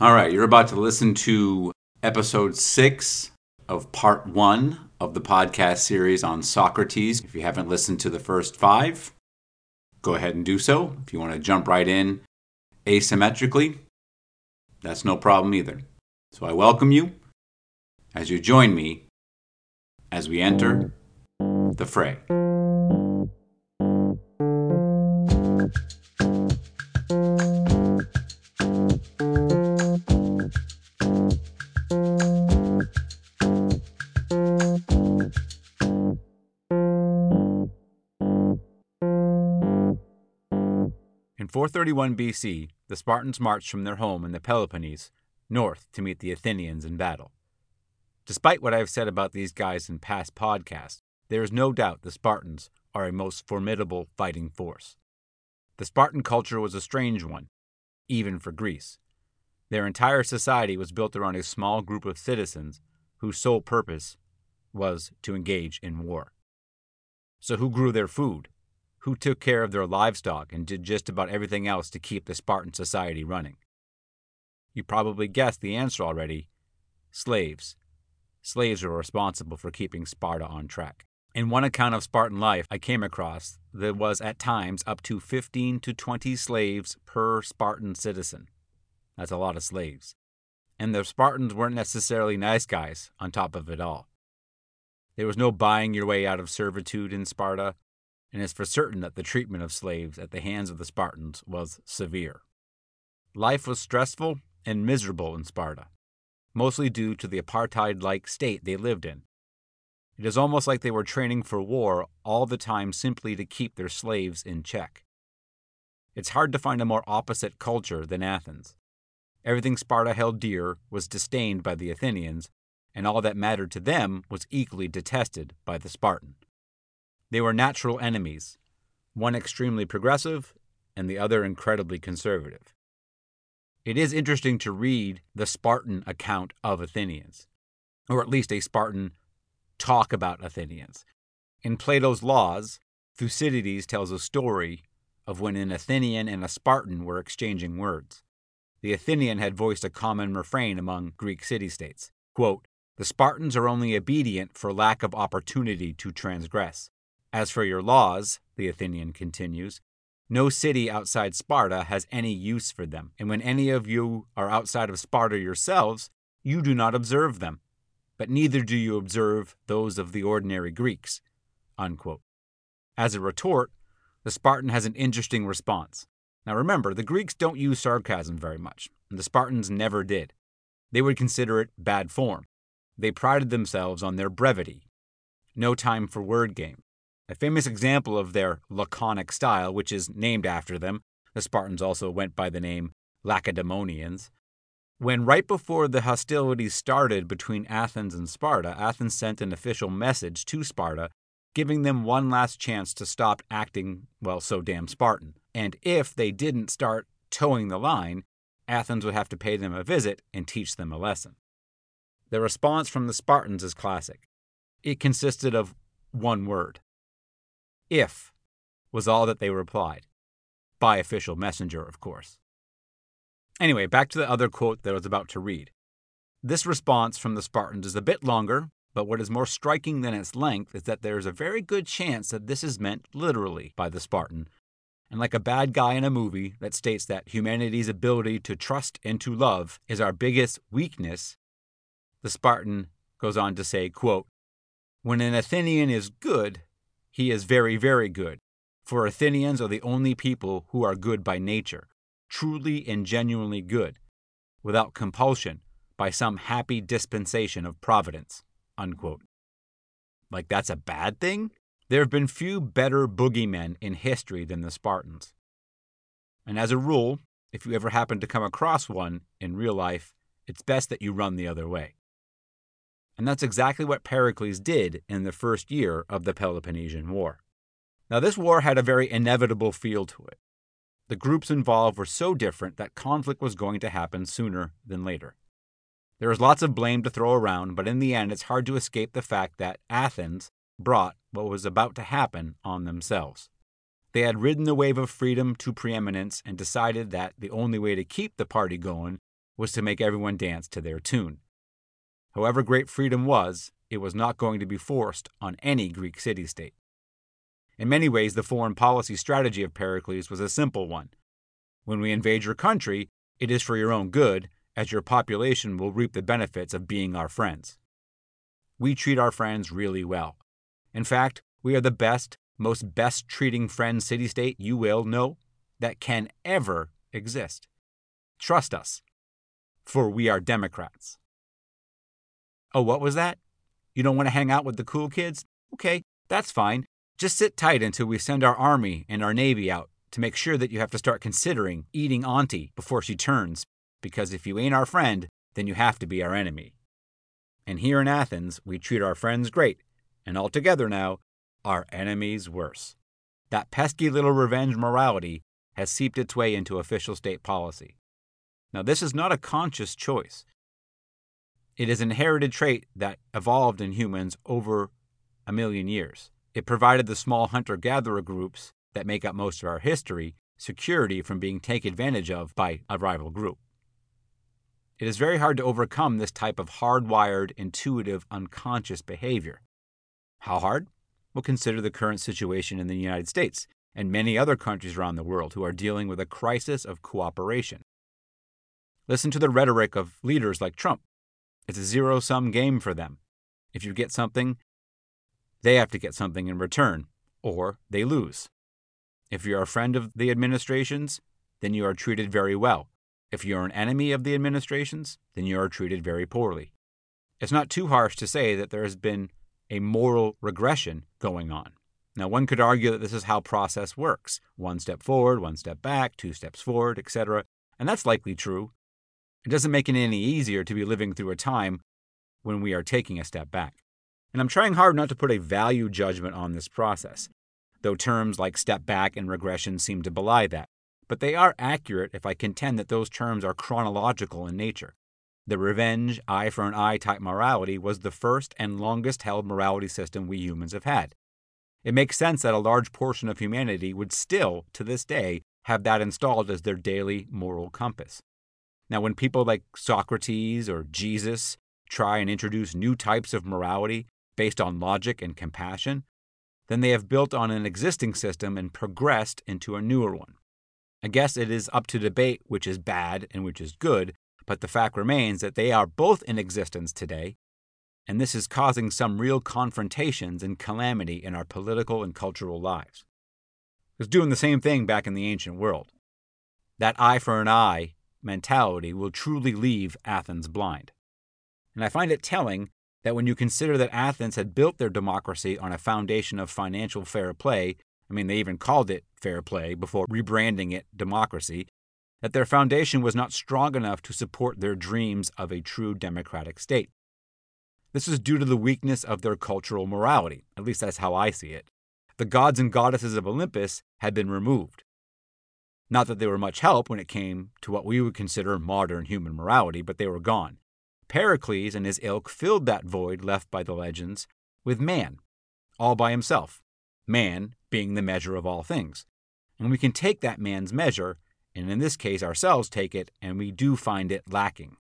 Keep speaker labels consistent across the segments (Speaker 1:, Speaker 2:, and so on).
Speaker 1: All right, you're about to listen to episode six of part one of the podcast series on Socrates. If you haven't listened to the first five, go ahead and do so. If you want to jump right in asymmetrically, that's no problem either. So I welcome you as you join me as we enter the fray. In 431 BC, the Spartans marched from their home in the Peloponnese north to meet the Athenians in battle. Despite what I've said about these guys in past podcasts, there is no doubt the Spartans are a most formidable fighting force. The Spartan culture was a strange one, even for Greece. Their entire society was built around a small group of citizens whose sole purpose was to engage in war. So, who grew their food? Who took care of their livestock and did just about everything else to keep the Spartan society running? You probably guessed the answer already slaves. Slaves were responsible for keeping Sparta on track. In one account of Spartan life I came across, there was at times up to 15 to 20 slaves per Spartan citizen. That's a lot of slaves. And the Spartans weren't necessarily nice guys on top of it all. There was no buying your way out of servitude in Sparta, and it's for certain that the treatment of slaves at the hands of the Spartans was severe. Life was stressful and miserable in Sparta, mostly due to the apartheid like state they lived in. It is almost like they were training for war all the time simply to keep their slaves in check. It's hard to find a more opposite culture than Athens. Everything Sparta held dear was disdained by the Athenians, and all that mattered to them was equally detested by the Spartan. They were natural enemies, one extremely progressive and the other incredibly conservative. It is interesting to read the Spartan account of Athenians, or at least a Spartan talk about Athenians. In Plato's Laws, Thucydides tells a story of when an Athenian and a Spartan were exchanging words. The Athenian had voiced a common refrain among Greek city states quote, The Spartans are only obedient for lack of opportunity to transgress. As for your laws, the Athenian continues, no city outside Sparta has any use for them, and when any of you are outside of Sparta yourselves, you do not observe them, but neither do you observe those of the ordinary Greeks. Unquote. As a retort, the Spartan has an interesting response. Now remember, the Greeks don't use sarcasm very much, and the Spartans never did. They would consider it bad form. They prided themselves on their brevity. No time for word game. A famous example of their laconic style, which is named after them, the Spartans also went by the name Lacedaemonians. When right before the hostilities started between Athens and Sparta, Athens sent an official message to Sparta giving them one last chance to stop acting, well, so damn Spartan. And if they didn't start toeing the line, Athens would have to pay them a visit and teach them a lesson. The response from the Spartans is classic. It consisted of one word if was all that they replied. By official messenger, of course. Anyway, back to the other quote that I was about to read. This response from the Spartans is a bit longer, but what is more striking than its length is that there is a very good chance that this is meant literally by the Spartan. And like a bad guy in a movie that states that humanity's ability to trust and to love is our biggest weakness, the Spartan goes on to say, quote, When an Athenian is good, he is very, very good. For Athenians are the only people who are good by nature, truly and genuinely good, without compulsion, by some happy dispensation of providence. Unquote. Like that's a bad thing? There have been few better boogeymen in history than the Spartans. And as a rule, if you ever happen to come across one in real life, it's best that you run the other way. And that's exactly what Pericles did in the first year of the Peloponnesian War. Now, this war had a very inevitable feel to it. The groups involved were so different that conflict was going to happen sooner than later. There is lots of blame to throw around, but in the end, it's hard to escape the fact that Athens brought what was about to happen on themselves. They had ridden the wave of freedom to preeminence and decided that the only way to keep the party going was to make everyone dance to their tune. However great freedom was, it was not going to be forced on any Greek city state. In many ways, the foreign policy strategy of Pericles was a simple one. When we invade your country, it is for your own good, as your population will reap the benefits of being our friends. We treat our friends really well. In fact, we are the best, most best treating friend city state you will know that can ever exist. Trust us, for we are Democrats. Oh, what was that? You don't want to hang out with the cool kids? Okay, that's fine. Just sit tight until we send our army and our navy out to make sure that you have to start considering eating Auntie before she turns, because if you ain't our friend, then you have to be our enemy. And here in Athens, we treat our friends great, and altogether now, our enemies worse. That pesky little revenge morality has seeped its way into official state policy. Now, this is not a conscious choice. It is an inherited trait that evolved in humans over a million years. It provided the small hunter gatherer groups that make up most of our history security from being taken advantage of by a rival group. It is very hard to overcome this type of hardwired, intuitive, unconscious behavior. How hard? Well, consider the current situation in the United States and many other countries around the world who are dealing with a crisis of cooperation. Listen to the rhetoric of leaders like Trump. It's a zero sum game for them. If you get something, they have to get something in return, or they lose. If you're a friend of the administrations, then you are treated very well. If you're an enemy of the administrations, then you are treated very poorly. It's not too harsh to say that there has been a moral regression going on. Now, one could argue that this is how process works one step forward, one step back, two steps forward, etc. And that's likely true. It doesn't make it any easier to be living through a time when we are taking a step back. And I'm trying hard not to put a value judgment on this process, though terms like step back and regression seem to belie that. But they are accurate if I contend that those terms are chronological in nature. The revenge, eye for an eye type morality was the first and longest held morality system we humans have had. It makes sense that a large portion of humanity would still, to this day, have that installed as their daily moral compass. Now, when people like Socrates or Jesus try and introduce new types of morality based on logic and compassion, then they have built on an existing system and progressed into a newer one. I guess it is up to debate which is bad and which is good, but the fact remains that they are both in existence today, and this is causing some real confrontations and calamity in our political and cultural lives. It was doing the same thing back in the ancient world. That eye for an eye mentality will truly leave Athens blind. And I find it telling that when you consider that Athens had built their democracy on a foundation of financial fair play, I mean, they even called it fair play before rebranding it democracy, that their foundation was not strong enough to support their dreams of a true democratic state. This is due to the weakness of their cultural morality, at least that's how I see it. The gods and goddesses of Olympus had been removed. Not that they were much help when it came to what we would consider modern human morality, but they were gone. Pericles and his ilk filled that void left by the legends with man, all by himself, man being the measure of all things. And we can take that man's measure and in this case ourselves take it, and we do find it lacking.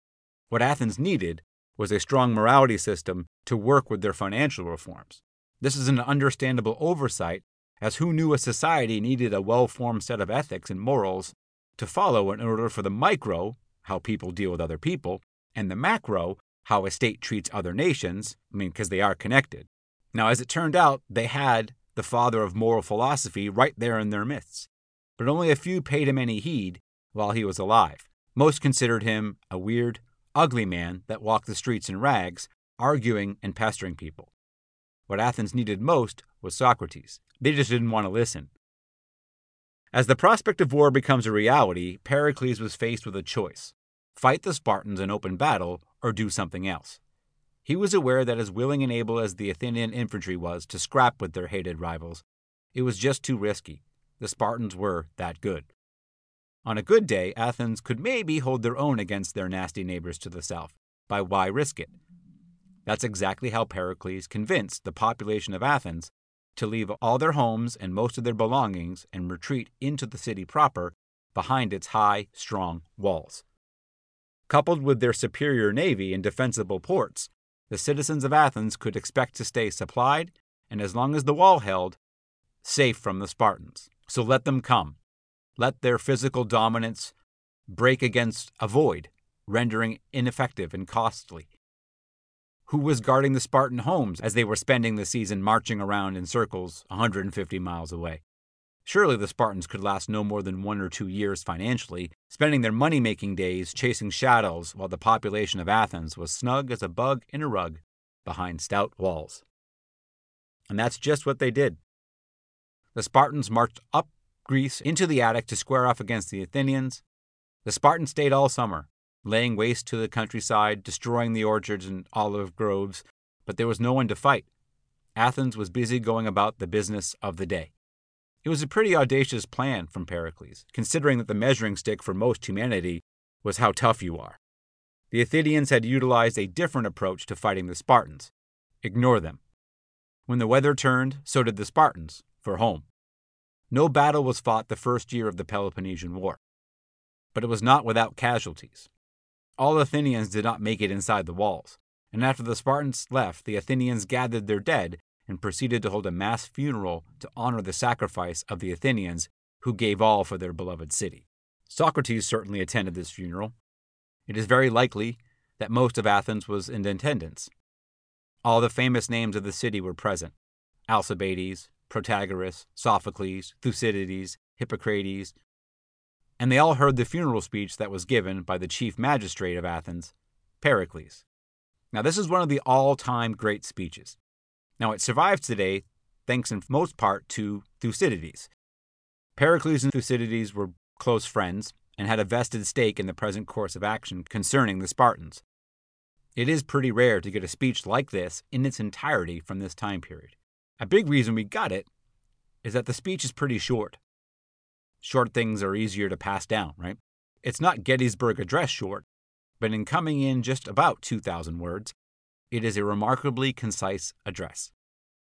Speaker 1: What Athens needed was a strong morality system to work with their financial reforms. This is an understandable oversight, as who knew a society needed a well formed set of ethics and morals to follow in order for the micro, how people deal with other people, and the macro, how a state treats other nations, I mean, because they are connected. Now, as it turned out, they had the father of moral philosophy right there in their midst but only a few paid him any heed while he was alive. Most considered him a weird, ugly man that walked the streets in rags, arguing and pestering people. What Athens needed most was Socrates. They just didn't want to listen. As the prospect of war becomes a reality, Pericles was faced with a choice fight the Spartans in open battle or do something else. He was aware that as willing and able as the Athenian infantry was to scrap with their hated rivals, it was just too risky. The Spartans were that good. On a good day, Athens could maybe hold their own against their nasty neighbors to the south. By why risk it? That's exactly how Pericles convinced the population of Athens to leave all their homes and most of their belongings and retreat into the city proper behind its high, strong walls. Coupled with their superior navy and defensible ports, the citizens of Athens could expect to stay supplied and, as long as the wall held, safe from the Spartans. So let them come. Let their physical dominance break against a void, rendering ineffective and costly. Who was guarding the Spartan homes as they were spending the season marching around in circles 150 miles away? Surely the Spartans could last no more than one or two years financially, spending their money making days chasing shadows while the population of Athens was snug as a bug in a rug behind stout walls. And that's just what they did. The Spartans marched up Greece into the Attic to square off against the Athenians. The Spartans stayed all summer, laying waste to the countryside, destroying the orchards and olive groves, but there was no one to fight. Athens was busy going about the business of the day. It was a pretty audacious plan from Pericles, considering that the measuring stick for most humanity was how tough you are. The Athenians had utilized a different approach to fighting the Spartans ignore them. When the weather turned, so did the Spartans, for home. No battle was fought the first year of the Peloponnesian War. But it was not without casualties. All Athenians did not make it inside the walls, and after the Spartans left, the Athenians gathered their dead and proceeded to hold a mass funeral to honor the sacrifice of the Athenians who gave all for their beloved city. Socrates certainly attended this funeral. It is very likely that most of Athens was in attendance. All the famous names of the city were present Alcibiades, Protagoras, Sophocles, Thucydides, Hippocrates, and they all heard the funeral speech that was given by the chief magistrate of Athens, Pericles. Now, this is one of the all time great speeches. Now, it survives today thanks in most part to Thucydides. Pericles and Thucydides were close friends and had a vested stake in the present course of action concerning the Spartans. It is pretty rare to get a speech like this in its entirety from this time period. A big reason we got it is that the speech is pretty short. Short things are easier to pass down, right? It's not Gettysburg Address short, but in coming in just about 2,000 words, it is a remarkably concise address.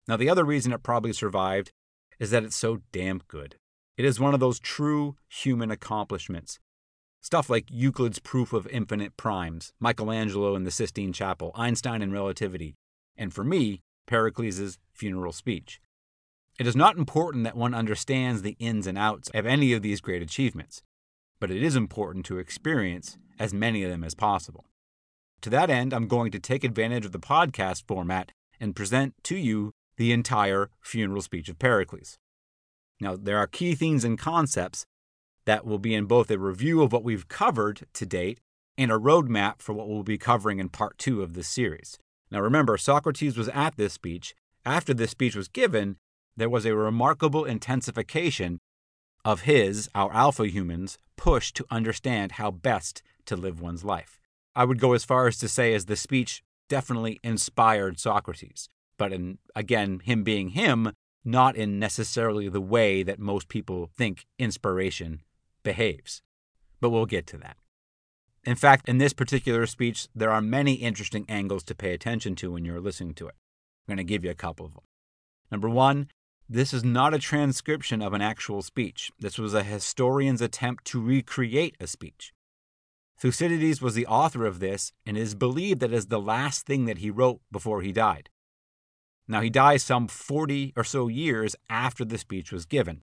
Speaker 1: Now, the other reason it probably survived is that it's so damn good. It is one of those true human accomplishments. Stuff like Euclid's proof of infinite primes, Michelangelo in the Sistine Chapel, Einstein in relativity, and for me, Pericles' funeral speech. It is not important that one understands the ins and outs of any of these great achievements, but it is important to experience as many of them as possible. To that end, I'm going to take advantage of the podcast format and present to you the entire funeral speech of Pericles. Now, there are key themes and concepts that will be in both a review of what we've covered to date and a roadmap for what we'll be covering in part two of this series. Now, remember, Socrates was at this speech. After this speech was given, there was a remarkable intensification of his, our alpha humans, push to understand how best to live one's life. I would go as far as to say as the speech definitely inspired Socrates, but in again him being him, not in necessarily the way that most people think inspiration behaves. But we'll get to that. In fact, in this particular speech, there are many interesting angles to pay attention to when you're listening to it. I'm going to give you a couple of them. Number one, this is not a transcription of an actual speech. This was a historian's attempt to recreate a speech. Thucydides was the author of this and it is believed that it is the last thing that he wrote before he died. Now, he dies some 40 or so years after the speech was given.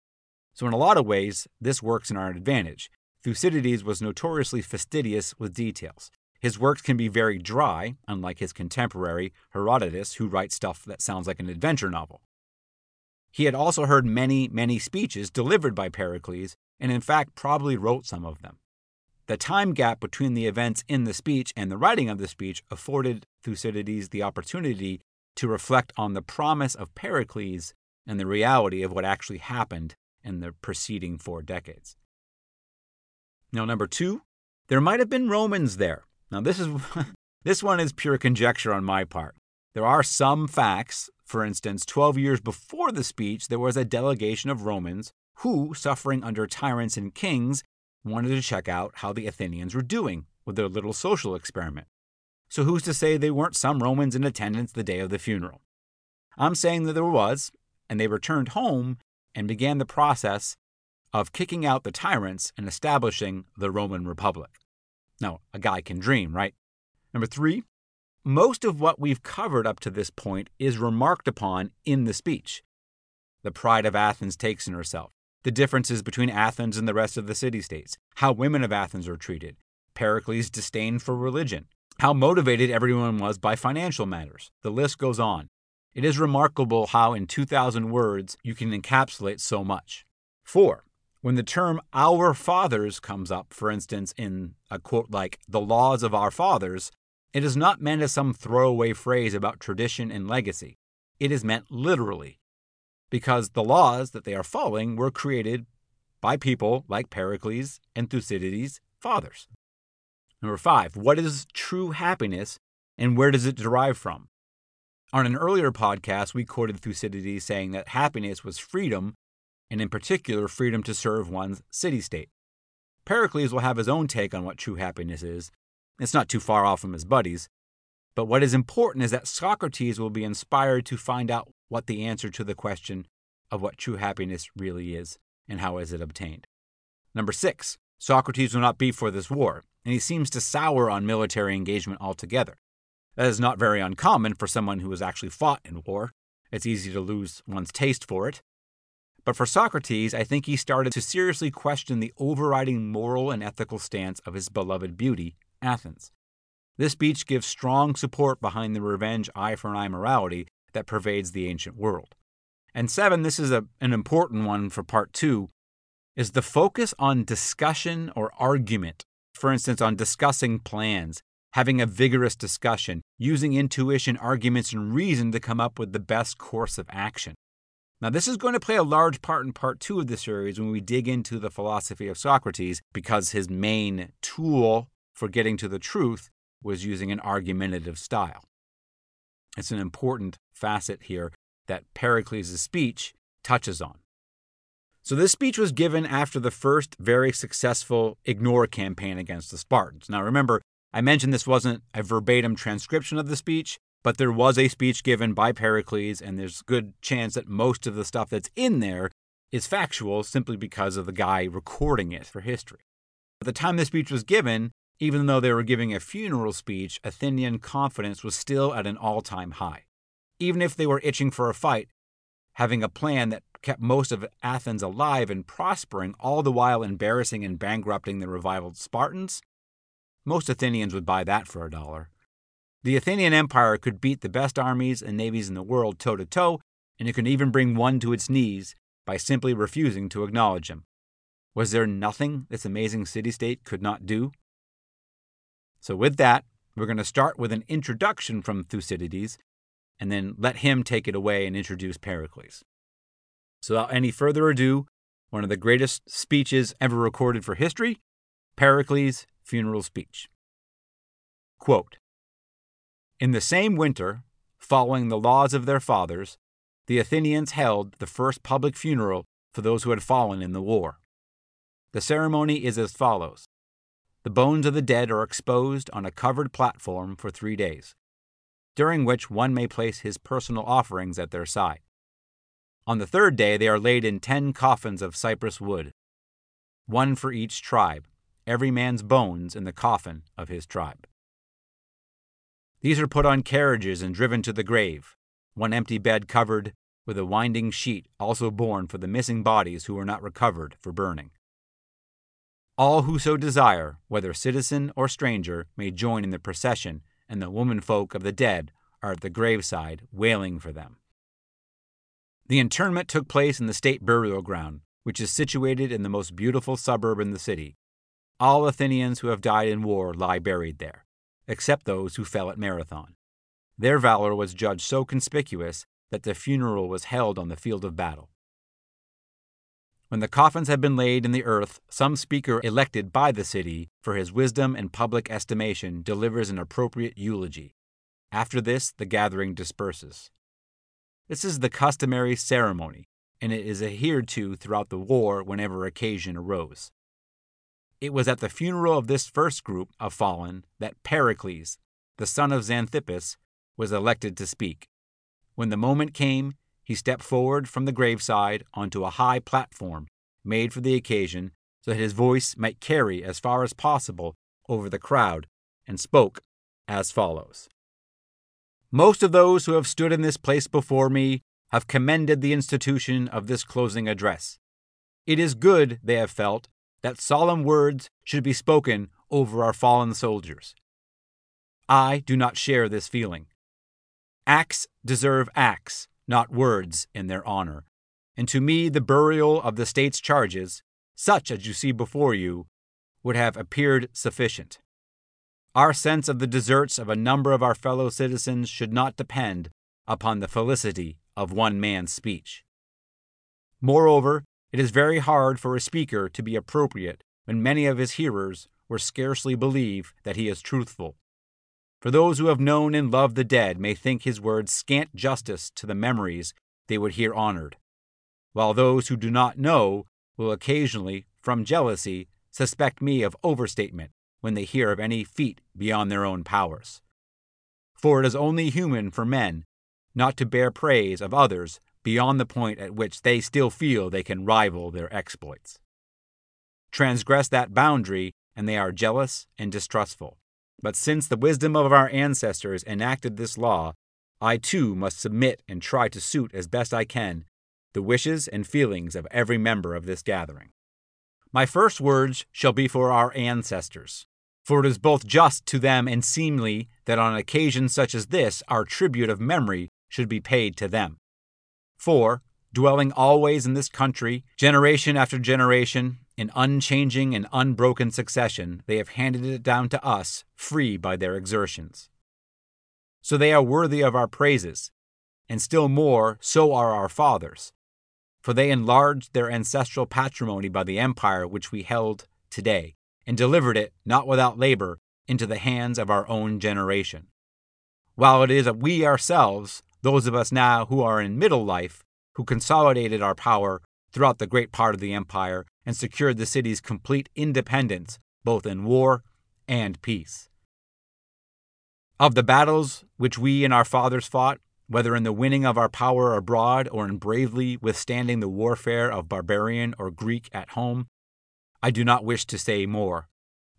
Speaker 1: So, in a lot of ways, this works in our advantage. Thucydides was notoriously fastidious with details. His works can be very dry, unlike his contemporary, Herodotus, who writes stuff that sounds like an adventure novel. He had also heard many, many speeches delivered by Pericles, and in fact probably wrote some of them. The time gap between the events in the speech and the writing of the speech afforded Thucydides the opportunity to reflect on the promise of Pericles and the reality of what actually happened in the preceding four decades. Now, number two, there might have been Romans there. Now, this is this one is pure conjecture on my part. There are some facts. For instance, 12 years before the speech, there was a delegation of Romans who, suffering under tyrants and kings, wanted to check out how the Athenians were doing with their little social experiment. So who's to say they weren't some Romans in attendance the day of the funeral? I'm saying that there was, and they returned home and began the process of kicking out the tyrants and establishing the Roman Republic. Now, a guy can dream, right? Number three, most of what we've covered up to this point is remarked upon in the speech. The pride of Athens takes in herself, the differences between Athens and the rest of the city states, how women of Athens are treated, Pericles' disdain for religion, how motivated everyone was by financial matters. The list goes on. It is remarkable how, in 2,000 words, you can encapsulate so much. Four, when the term our fathers comes up, for instance, in a quote like the laws of our fathers, it is not meant as some throwaway phrase about tradition and legacy. It is meant literally, because the laws that they are following were created by people like Pericles and Thucydides' fathers. Number five, what is true happiness and where does it derive from? On an earlier podcast, we quoted Thucydides saying that happiness was freedom, and in particular, freedom to serve one's city state. Pericles will have his own take on what true happiness is, it's not too far off from his buddies. But what is important is that Socrates will be inspired to find out what the answer to the question of what true happiness really is and how is it obtained. Number six, Socrates will not be for this war, and he seems to sour on military engagement altogether. That is not very uncommon for someone who has actually fought in war. It's easy to lose one's taste for it. But for Socrates, I think he started to seriously question the overriding moral and ethical stance of his beloved beauty, Athens. This speech gives strong support behind the revenge eye for an eye morality that pervades the ancient world. And seven, this is a, an important one for part two, is the focus on discussion or argument. For instance, on discussing plans, having a vigorous discussion, using intuition, arguments, and reason to come up with the best course of action. Now, this is going to play a large part in part two of the series when we dig into the philosophy of Socrates, because his main tool for getting to the truth was using an argumentative style. It's an important facet here that Pericles' speech touches on. So, this speech was given after the first very successful ignore campaign against the Spartans. Now, remember, I mentioned this wasn't a verbatim transcription of the speech, but there was a speech given by Pericles, and there's good chance that most of the stuff that's in there is factual simply because of the guy recording it for history. At the time the speech was given, even though they were giving a funeral speech, Athenian confidence was still at an all time high. Even if they were itching for a fight, having a plan that kept most of Athens alive and prospering, all the while embarrassing and bankrupting the reviled Spartans, most Athenians would buy that for a dollar. The Athenian Empire could beat the best armies and navies in the world toe to toe, and it could even bring one to its knees by simply refusing to acknowledge him. Was there nothing this amazing city state could not do? So, with that, we're going to start with an introduction from Thucydides and then let him take it away and introduce Pericles. So, without any further ado, one of the greatest speeches ever recorded for history Pericles' funeral speech. Quote In the same winter, following the laws of their fathers, the Athenians held the first public funeral for those who had fallen in the war. The ceremony is as follows the bones of the dead are exposed on a covered platform for three days, during which one may place his personal offerings at their side. On the third day, they are laid in ten coffins of cypress wood, one for each tribe, every man's bones in the coffin of his tribe. These are put on carriages and driven to the grave, one empty bed covered with a winding sheet also borne for the missing bodies who were not recovered for burning. All who so desire, whether citizen or stranger, may join in the procession, and the womenfolk of the dead are at the graveside wailing for them. The interment took place in the state burial ground, which is situated in the most beautiful suburb in the city. All Athenians who have died in war lie buried there, except those who fell at Marathon. Their valor was judged so conspicuous that the funeral was held on the field of battle. When the coffins had been laid in the earth, some speaker elected by the city for his wisdom and public estimation delivers an appropriate eulogy. After this, the gathering disperses. This is the customary ceremony, and it is adhered to throughout the war whenever occasion arose. It was at the funeral of this first group of fallen that Pericles, the son of Xanthippus, was elected to speak. When the moment came, he stepped forward from the graveside onto a high platform made for the occasion so that his voice might carry as far as possible over the crowd and spoke as follows Most of those who have stood in this place before me have commended the institution of this closing address. It is good, they have felt, that solemn words should be spoken over our fallen soldiers. I do not share this feeling. Acts deserve acts, not words, in their honor. And to me, the burial of the state's charges, such as you see before you, would have appeared sufficient. Our sense of the deserts of a number of our fellow citizens should not depend upon the felicity of one man's speech. Moreover, it is very hard for a speaker to be appropriate when many of his hearers will scarcely believe that he is truthful. For those who have known and loved the dead may think his words scant justice to the memories they would hear honored, while those who do not know will occasionally, from jealousy, suspect me of overstatement when they hear of any feat beyond their own powers. For it is only human for men not to bear praise of others beyond the point at which they still feel they can rival their exploits. Transgress that boundary, and they are jealous and distrustful. But since the wisdom of our ancestors enacted this law, I too must submit and try to suit as best I can the wishes and feelings of every member of this gathering. My first words shall be for our ancestors, for it is both just to them and seemly that on occasions such as this our tribute of memory should be paid to them. For, dwelling always in this country, generation after generation, in unchanging and unbroken succession, they have handed it down to us, free by their exertions. So they are worthy of our praises, and still more, so are our fathers, for they enlarged their ancestral patrimony by the empire which we held today, and delivered it, not without labor, into the hands of our own generation. While it is we ourselves, those of us now who are in middle life, who consolidated our power throughout the great part of the empire and secured the city's complete independence both in war and peace. Of the battles which we and our fathers fought, whether in the winning of our power abroad or in bravely withstanding the warfare of barbarian or Greek at home, I do not wish to say more.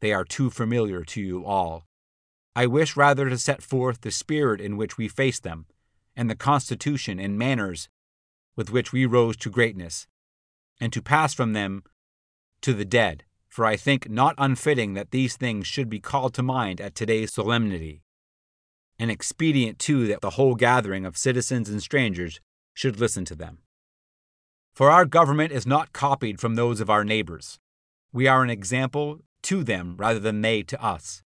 Speaker 1: They are too familiar to you all. I wish rather to set forth the spirit in which we faced them, and the constitution and manners with which we rose to greatness, and to pass from them to the dead, for I think not unfitting that these things should be called to mind at today's solemnity, and expedient too that the whole gathering of citizens and strangers should listen to them. For our government is not copied from those of our neighbors. We are an example to them rather than they to us.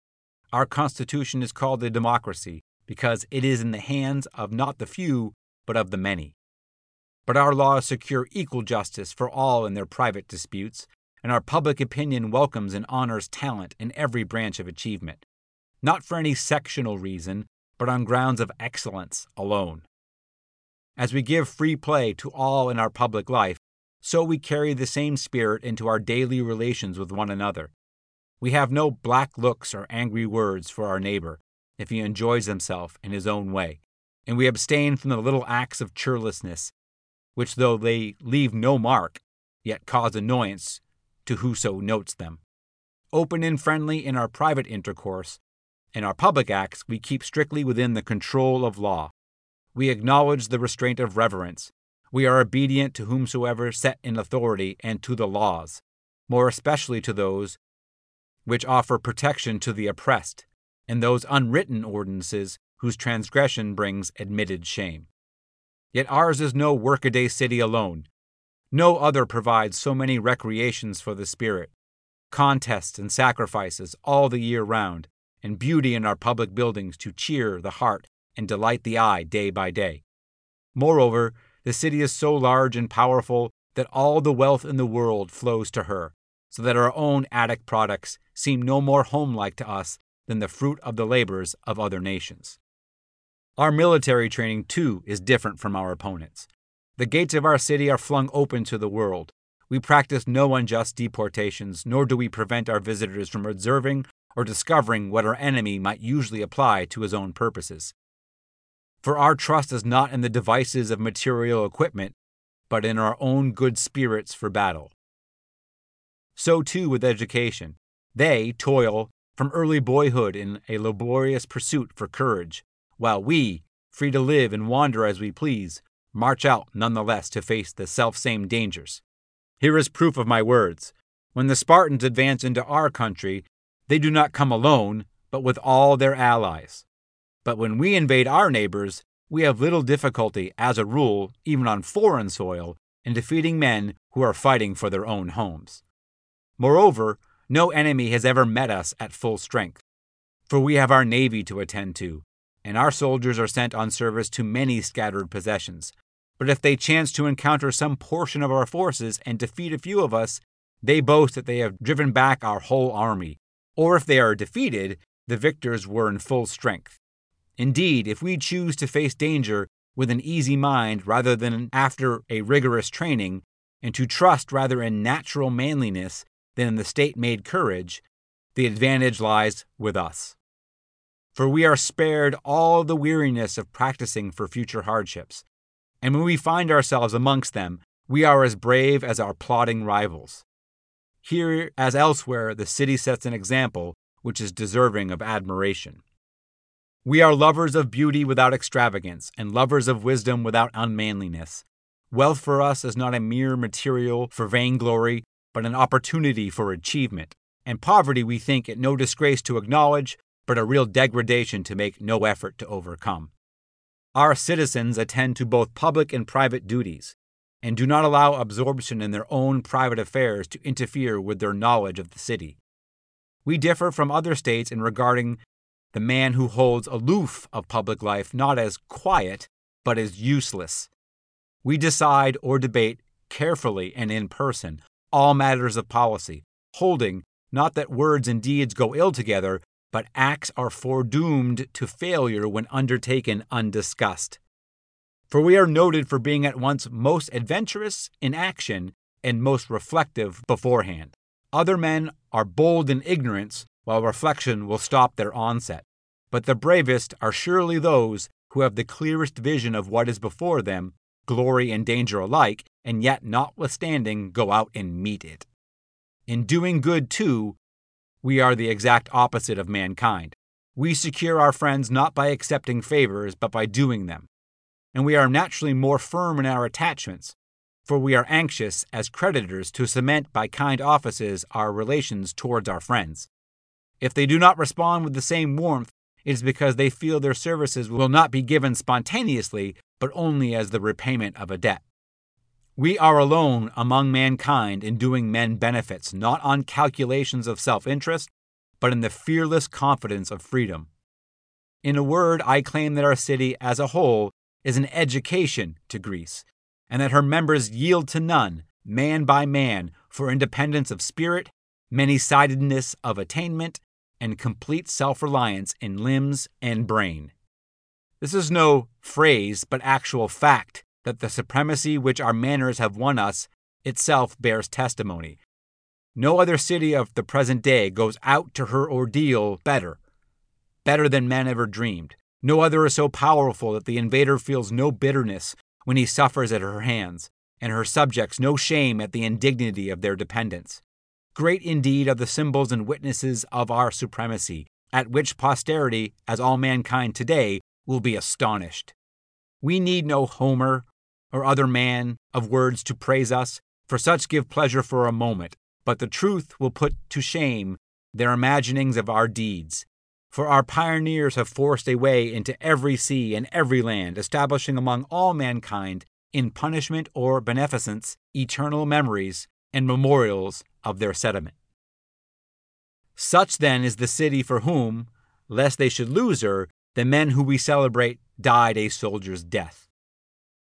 Speaker 1: Our Constitution is called a democracy because it is in the hands of not the few, but of the many. But our laws secure equal justice for all in their private disputes, and our public opinion welcomes and honors talent in every branch of achievement, not for any sectional reason, but on grounds of excellence alone. As we give free play to all in our public life, so we carry the same spirit into our daily relations with one another. We have no black looks or angry words for our neighbor if he enjoys himself in his own way, and we abstain from the little acts of churlishness, which, though they leave no mark, yet cause annoyance to whoso notes them. Open and friendly in our private intercourse, in our public acts, we keep strictly within the control of law. We acknowledge the restraint of reverence. We are obedient to whomsoever set in authority and to the laws, more especially to those which offer protection to the oppressed, and those unwritten ordinances whose transgression brings admitted shame. Yet ours is no workaday city alone. No other provides so many recreations for the spirit, contests and sacrifices all the year round, and beauty in our public buildings to cheer the heart and delight the eye day by day. Moreover, the city is so large and powerful that all the wealth in the world flows to her, so that our own Attic products seem no more homelike to us than the fruit of the labors of other nations. Our military training, too, is different from our opponents. The gates of our city are flung open to the world. We practice no unjust deportations, nor do we prevent our visitors from observing or discovering what our enemy might usually apply to his own purposes. For our trust is not in the devices of material equipment, but in our own good spirits for battle. So too with education. They toil from early boyhood in a laborious pursuit for courage, while we, free to live and wander as we please, march out nonetheless to face the self-same dangers. Here is proof of my words. When the Spartans advance into our country, they do not come alone, but with all their allies. But when we invade our neighbors, we have little difficulty, as a rule, even on foreign soil, in defeating men who are fighting for their own homes. Moreover, no enemy has ever met us at full strength, for we have our navy to attend to, and our soldiers are sent on service to many scattered possessions. But if they chance to encounter some portion of our forces and defeat a few of us, they boast that they have driven back our whole army, or if they are defeated, the victors were in full strength. Indeed, if we choose to face danger with an easy mind rather than after a rigorous training, and to trust rather in natural manliness than in the state made courage, the advantage lies with us. For we are spared all the weariness of practicing for future hardships, and when we find ourselves amongst them, we are as brave as our plotting rivals. Here, as elsewhere, the city sets an example which is deserving of admiration. We are lovers of beauty without extravagance, and lovers of wisdom without unmanliness. Wealth for us is not a mere material for vainglory, but an opportunity for achievement. And poverty we think it no disgrace to acknowledge, but a real degradation to make no effort to overcome. Our citizens attend to both public and private duties, and do not allow absorption in their own private affairs to interfere with their knowledge of the city. We differ from other states in regarding the man who holds aloof of public life not as quiet, but as useless. We decide or debate carefully and in person all matters of policy, holding not that words and deeds go ill together, but acts are foredoomed to failure when undertaken undiscussed. For we are noted for being at once most adventurous in action and most reflective beforehand. Other men are bold in ignorance, while reflection will stop their onset. But the bravest are surely those who have the clearest vision of what is before them, glory and danger alike, and yet, notwithstanding, go out and meet it. In doing good, too, we are the exact opposite of mankind. We secure our friends not by accepting favors, but by doing them. And we are naturally more firm in our attachments, for we are anxious, as creditors, to cement by kind offices our relations towards our friends. If they do not respond with the same warmth, it is because they feel their services will not be given spontaneously, but only as the repayment of a debt. We are alone among mankind in doing men benefits, not on calculations of self interest, but in the fearless confidence of freedom. In a word, I claim that our city as a whole is an education to Greece, and that her members yield to none, man by man, for independence of spirit, many sidedness of attainment, and complete self reliance in limbs and brain. This is no phrase, but actual fact that the supremacy which our manners have won us itself bears testimony. No other city of the present day goes out to her ordeal better, better than men ever dreamed. No other is so powerful that the invader feels no bitterness when he suffers at her hands, and her subjects no shame at the indignity of their dependence. Great indeed are the symbols and witnesses of our supremacy, at which posterity, as all mankind today, will be astonished. We need no Homer or other man of words to praise us, for such give pleasure for a moment, but the truth will put to shame their imaginings of our deeds. For our pioneers have forced a way into every sea and every land, establishing among all mankind, in punishment or beneficence, eternal memories and memorials of their settlement. Such then is the city for whom, lest they should lose her, the men who we celebrate died a soldier's death.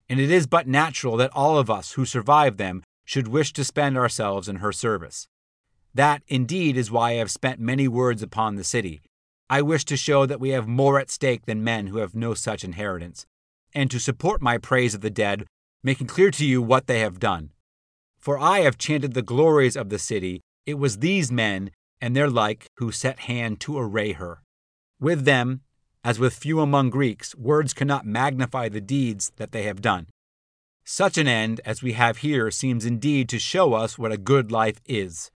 Speaker 1: And it is but natural that all of us who survive them should wish to spend ourselves in her service. That, indeed, is why I have spent many words upon the city. I wish to show that we have more at stake than men who have no such inheritance, and to support my praise of the dead, making clear to you what they have done. For I have chanted the glories of the city. It was these men and their like who set hand to array her. With them, as with few among Greeks, words cannot magnify the deeds that they have done. Such an end as we have here seems indeed to show us what a good life is.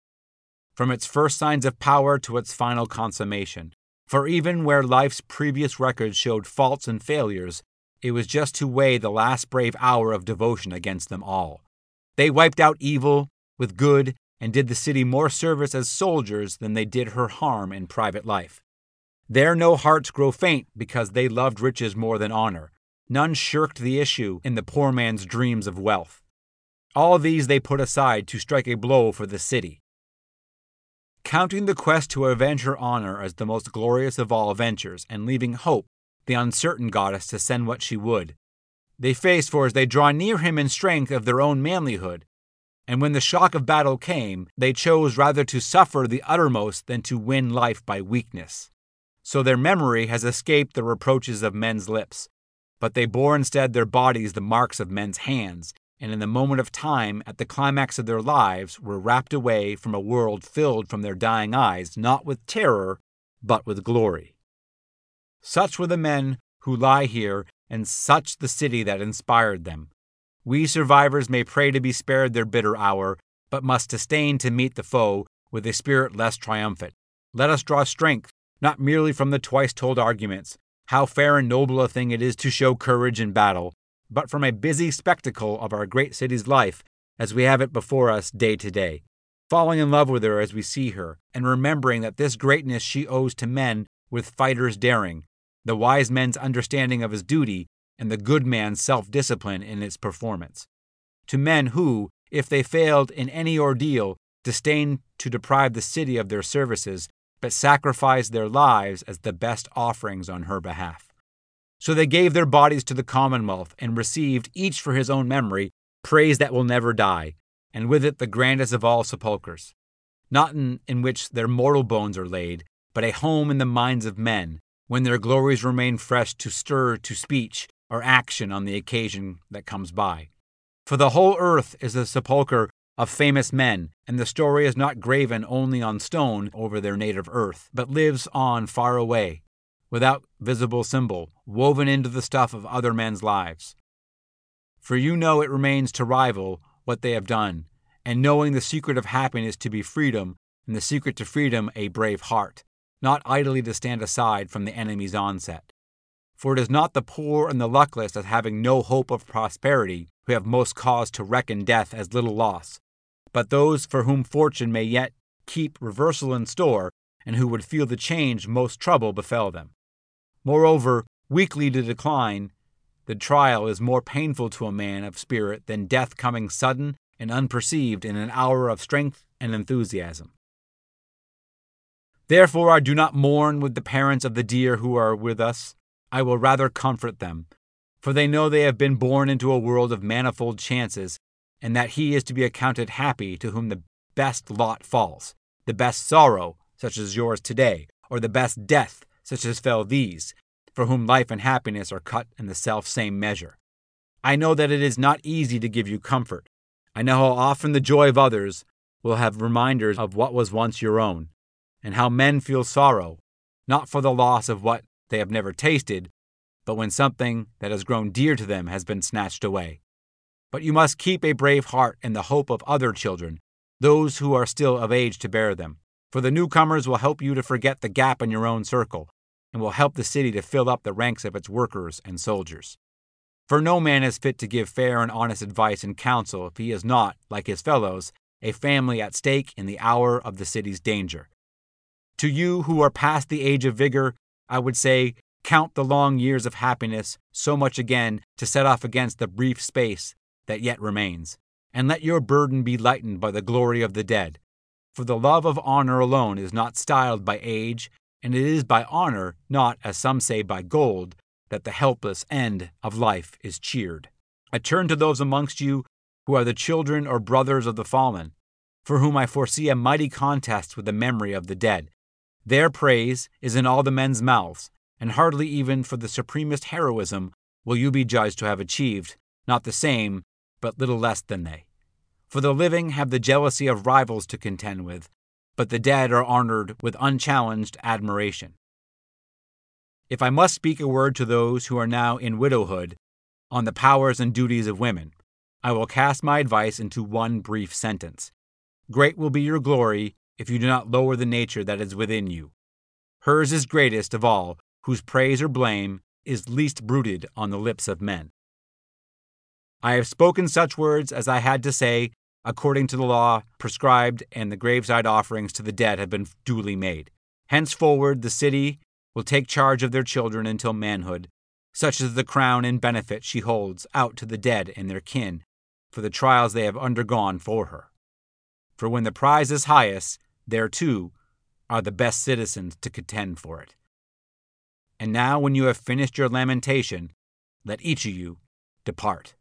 Speaker 1: from its first signs of power to its final consummation. For even where life's previous records showed faults and failures, it was just to weigh the last brave hour of devotion against them all. They wiped out evil with good and did the city more service as soldiers than they did her harm in private life. There no hearts grow faint because they loved riches more than honor. None shirked the issue in the poor man's dreams of wealth. All these they put aside to strike a blow for the city. Counting the quest to avenge her honor as the most glorious of all ventures, and leaving hope, the uncertain goddess, to send what she would. They face for as they draw near him in strength of their own manlyhood, and when the shock of battle came, they chose rather to suffer the uttermost than to win life by weakness. So their memory has escaped the reproaches of men's lips, but they bore instead their bodies the marks of men's hands, and in the moment of time, at the climax of their lives, were rapt away from a world filled from their dying eyes not with terror, but with glory. Such were the men who lie here, and such the city that inspired them. We survivors may pray to be spared their bitter hour, but must disdain to meet the foe with a spirit less triumphant. Let us draw strength, not merely from the twice told arguments, how fair and noble a thing it is to show courage in battle, but from a busy spectacle of our great city's life as we have it before us day to day, falling in love with her as we see her, and remembering that this greatness she owes to men with fighters' daring, the wise men's understanding of his duty, and the good man's self discipline in its performance. To men who, if they failed in any ordeal, disdained to deprive the city of their services, but sacrificed their lives as the best offerings on her behalf. So they gave their bodies to the Commonwealth and received, each for his own memory, praise that will never die, and with it the grandest of all sepulchres, not in, in which their mortal bones are laid, but a home in the minds of men, when their glories remain fresh to stir to speech or action on the occasion that comes by. For the whole earth is the sepulchre of famous men, and the story is not graven only on stone over their native earth, but lives on far away, without visible symbol, woven into the stuff of other men's lives. For you know it remains to rival what they have done, and knowing the secret of happiness to be freedom, and the secret to freedom a brave heart, not idly to stand aside from the enemy's onset. For it is not the poor and the luckless as having no hope of prosperity who have most cause to reckon death as little loss, but those for whom fortune may yet keep reversal in store, and who would feel the change most trouble befell them. Moreover, weakly to decline, the trial is more painful to a man of spirit than death coming sudden and unperceived in an hour of strength and enthusiasm. Therefore, I do not mourn with the parents of the dear who are with us, I will rather comfort them, for they know they have been born into a world of manifold chances, and that he is to be accounted happy to whom the best lot falls, the best sorrow, such as yours today, or the best death, such as fell these, for whom life and happiness are cut in the self same measure. I know that it is not easy to give you comfort. I know how often the joy of others will have reminders of what was once your own, and how men feel sorrow, not for the loss of what they have never tasted, but when something that has grown dear to them has been snatched away. But you must keep a brave heart in the hope of other children, those who are still of age to bear them, for the newcomers will help you to forget the gap in your own circle, and will help the city to fill up the ranks of its workers and soldiers. For no man is fit to give fair and honest advice and counsel if he is not, like his fellows, a family at stake in the hour of the city's danger. To you who are past the age of vigor, I would say, count the long years of happiness so much again to set off against the brief space that yet remains, and let your burden be lightened by the glory of the dead. For the love of honor alone is not styled by age, and it is by honor, not, as some say, by gold, that the helpless end of life is cheered. I turn to those amongst you who are the children or brothers of the fallen, for whom I foresee a mighty contest with the memory of the dead their praise is in all the men's mouths, and hardly even for the supremest heroism will you be judged to have achieved not the same, but little less than they. For the living have the jealousy of rivals to contend with, but the dead are honored with unchallenged admiration. If I must speak a word to those who are now in widowhood on the powers and duties of women, I will cast my advice into one brief sentence. Great will be your glory if you do not lower the nature that is within you. Hers is greatest of all, whose praise or blame is least bruited on the lips of men. I have spoken such words as I had to say, according to the law prescribed, and the graveside offerings to the dead have been duly made. Henceforward, the city will take charge of their children until manhood, such is the crown and benefit she holds out to the dead and their kin for the trials they have undergone for her. For when the prize is highest, there too are the best citizens to contend for it. And now, when you have finished your lamentation, let each of you depart.